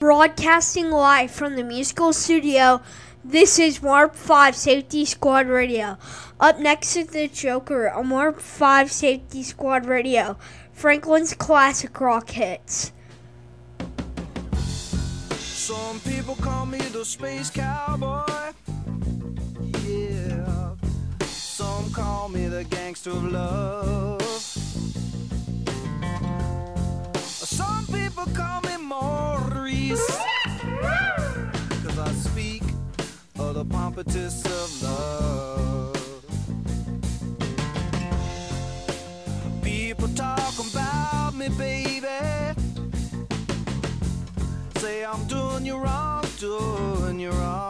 Broadcasting live from the musical studio, this is Warp 5 Safety Squad Radio. Up next is the Joker on Warp 5 Safety Squad Radio, Franklin's classic rock hits. Some people call me the space cowboy. Yeah. Some call me the gangster of love. Some people call Maurice. Cause I speak of the pompatus of love. People talk about me, baby. Say I'm doing you wrong, doing you wrong.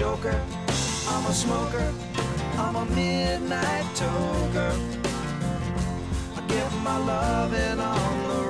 Joker, I'm a smoker, I'm a midnight toker. I get my loving on the run.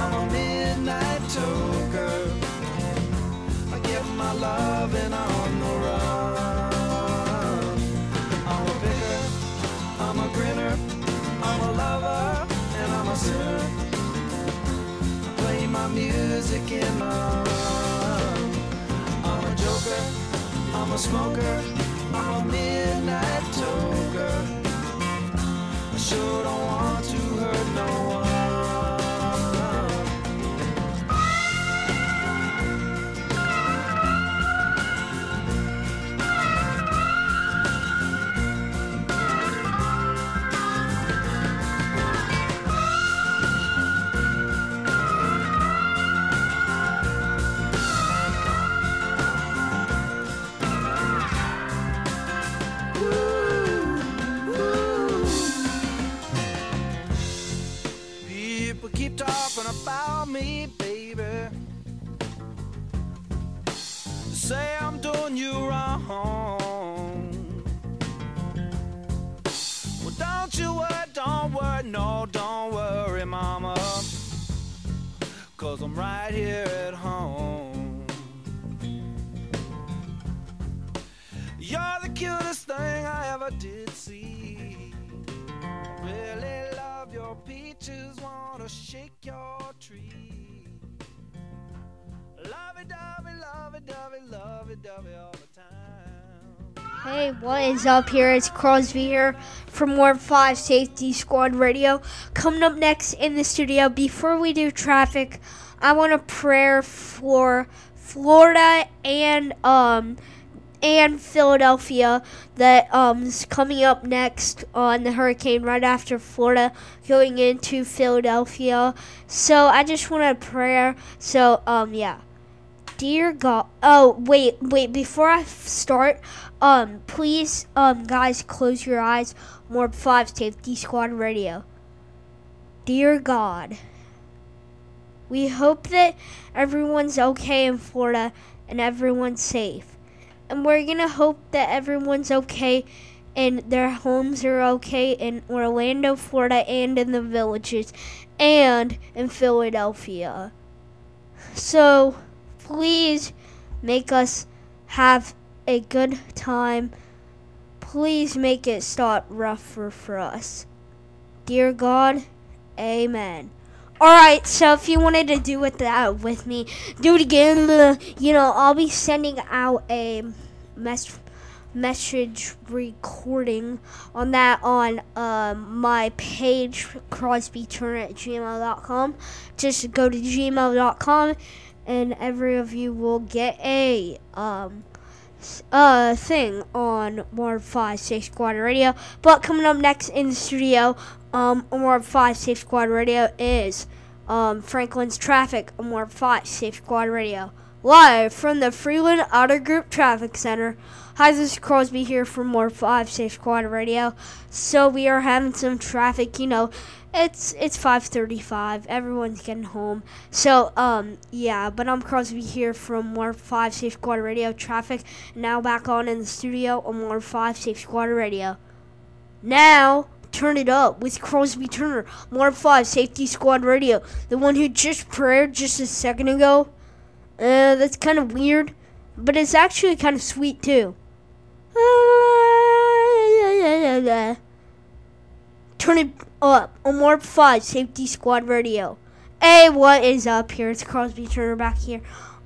I'm a midnight toker. I get my loving on the run. I'm a picker, I'm a grinner, I'm a lover, and I'm a sinner. I play my music in the sun. I'm a joker, I'm a smoker, I'm a midnight toker. I sure don't want right here at home. You're the cutest thing I ever did see. Really love your peaches, wanna shake your tree. Love it, dovey, love it, dovey, love it, dovey all the time. Hey, what is up here? It's Crosby here from Warp 5 Safety Squad Radio. Coming up next in the studio, before we do traffic, I want a prayer for Florida and um and Philadelphia that um is coming up next on the hurricane right after Florida going into Philadelphia. So I just want a prayer. So um yeah. Dear God. Oh, wait, wait. Before I start, um, please, um, guys, close your eyes. More five safety squad radio. Dear God, we hope that everyone's okay in Florida and everyone's safe. And we're gonna hope that everyone's okay and their homes are okay in Orlando, Florida, and in the villages, and in Philadelphia. So, please make us have a good time. Please make it stop rougher for us. Dear God, amen. Alright, so if you wanted to do it that with me, do it again. You know, I'll be sending out a mess message recording on that on um, my page crosbyturner at gmail.com just go to gmail.com and every of you will get a um uh thing on more five Six squad radio but coming up next in the studio um more five safe squad radio is um franklin's traffic more five safe squad radio live from the freeland outer group traffic center Hi, this is Crosby here from more Five Safe Squad Radio. So we are having some traffic. You know, it's it's 5:35. Everyone's getting home. So um yeah, but I'm Crosby here from more Five Safe Squad Radio traffic. Now back on in the studio on more Five Safe Squad Radio. Now turn it up with Crosby Turner, more Five Safety Squad Radio, the one who just prayed just a second ago. Uh, that's kind of weird, but it's actually kind of sweet too. Turn it up on Warp 5 Safety Squad Radio. Hey, what is up here? It's Crosby Turner back here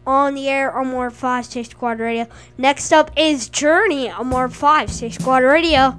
on the air on Warp 5 Safety Squad Radio. Next up is Journey on Warp 5 Safety Squad Radio.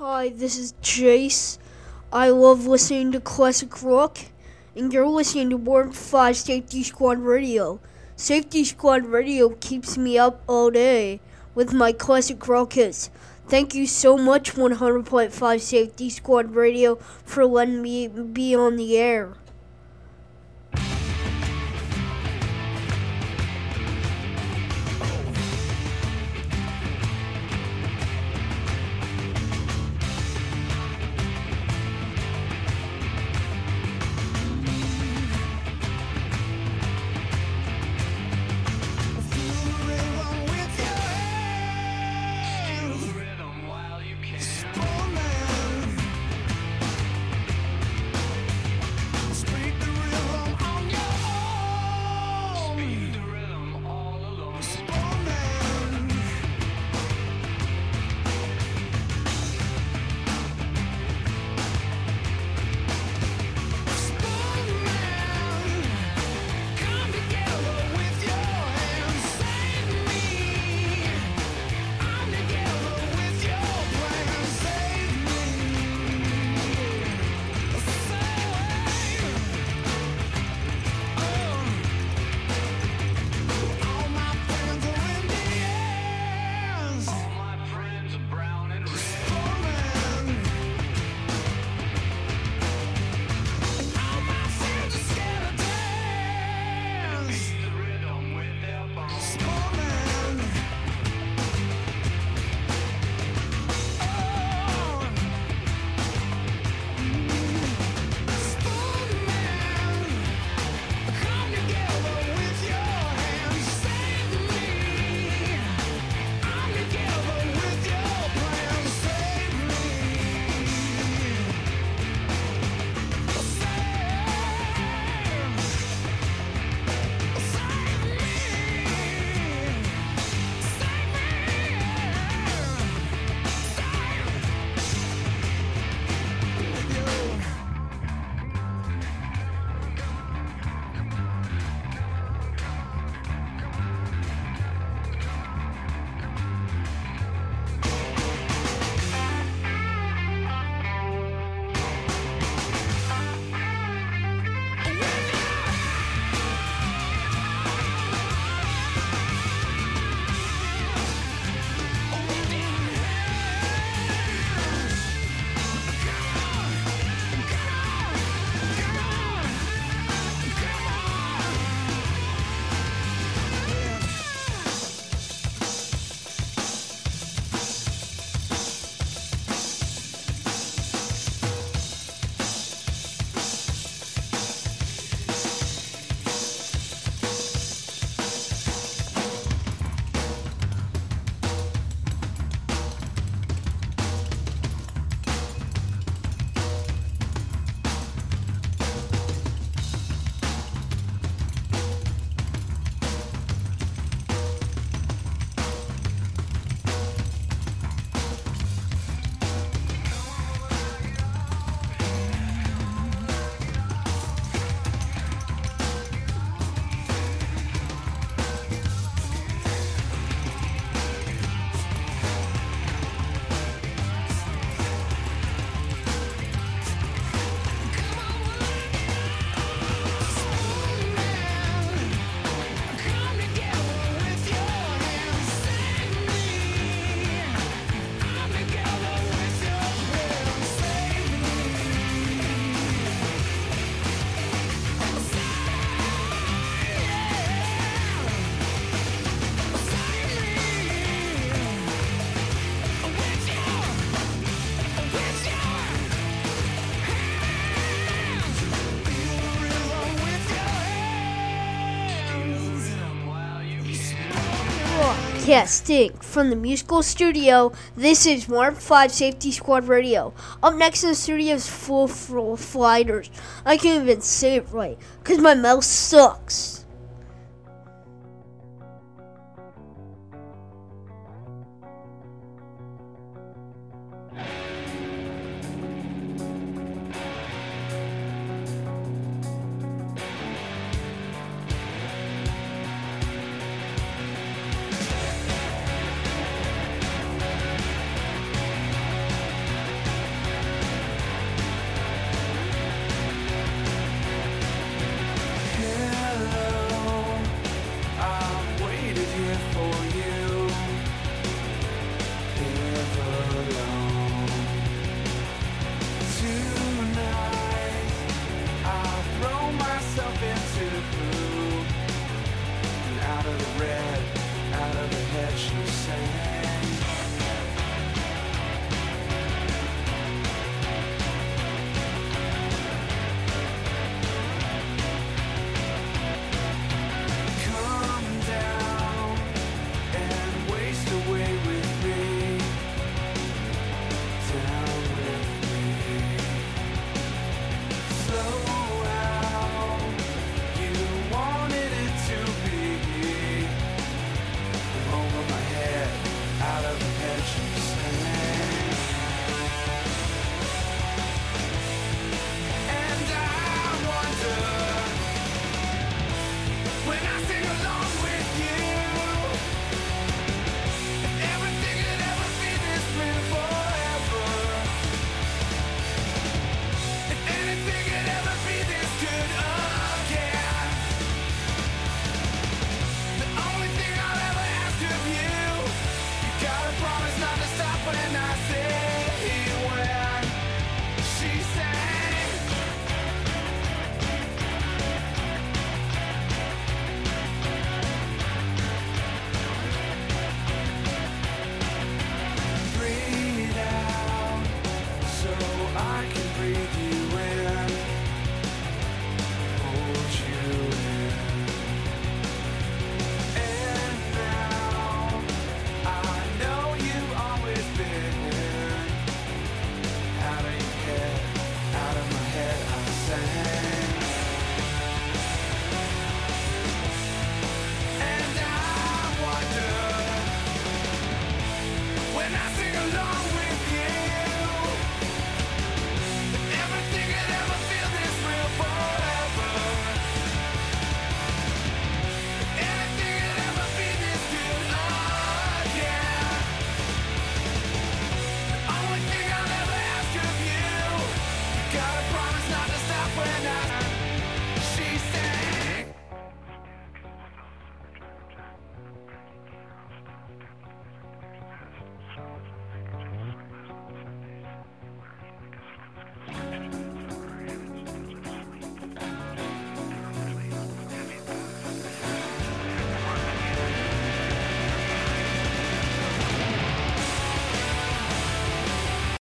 Hi, this is Jace. I love listening to classic rock, and you're listening to Ward 5 Safety Squad Radio. Safety Squad Radio keeps me up all day with my classic rock hits. Thank you so much, 100.5 Safety Squad Radio, for letting me be on the air. Broadcasting from the musical studio, this is Warm 5 Safety Squad Radio. Up next in the studio is Full Flow Fighters. I can't even say it right, because my mouth sucks.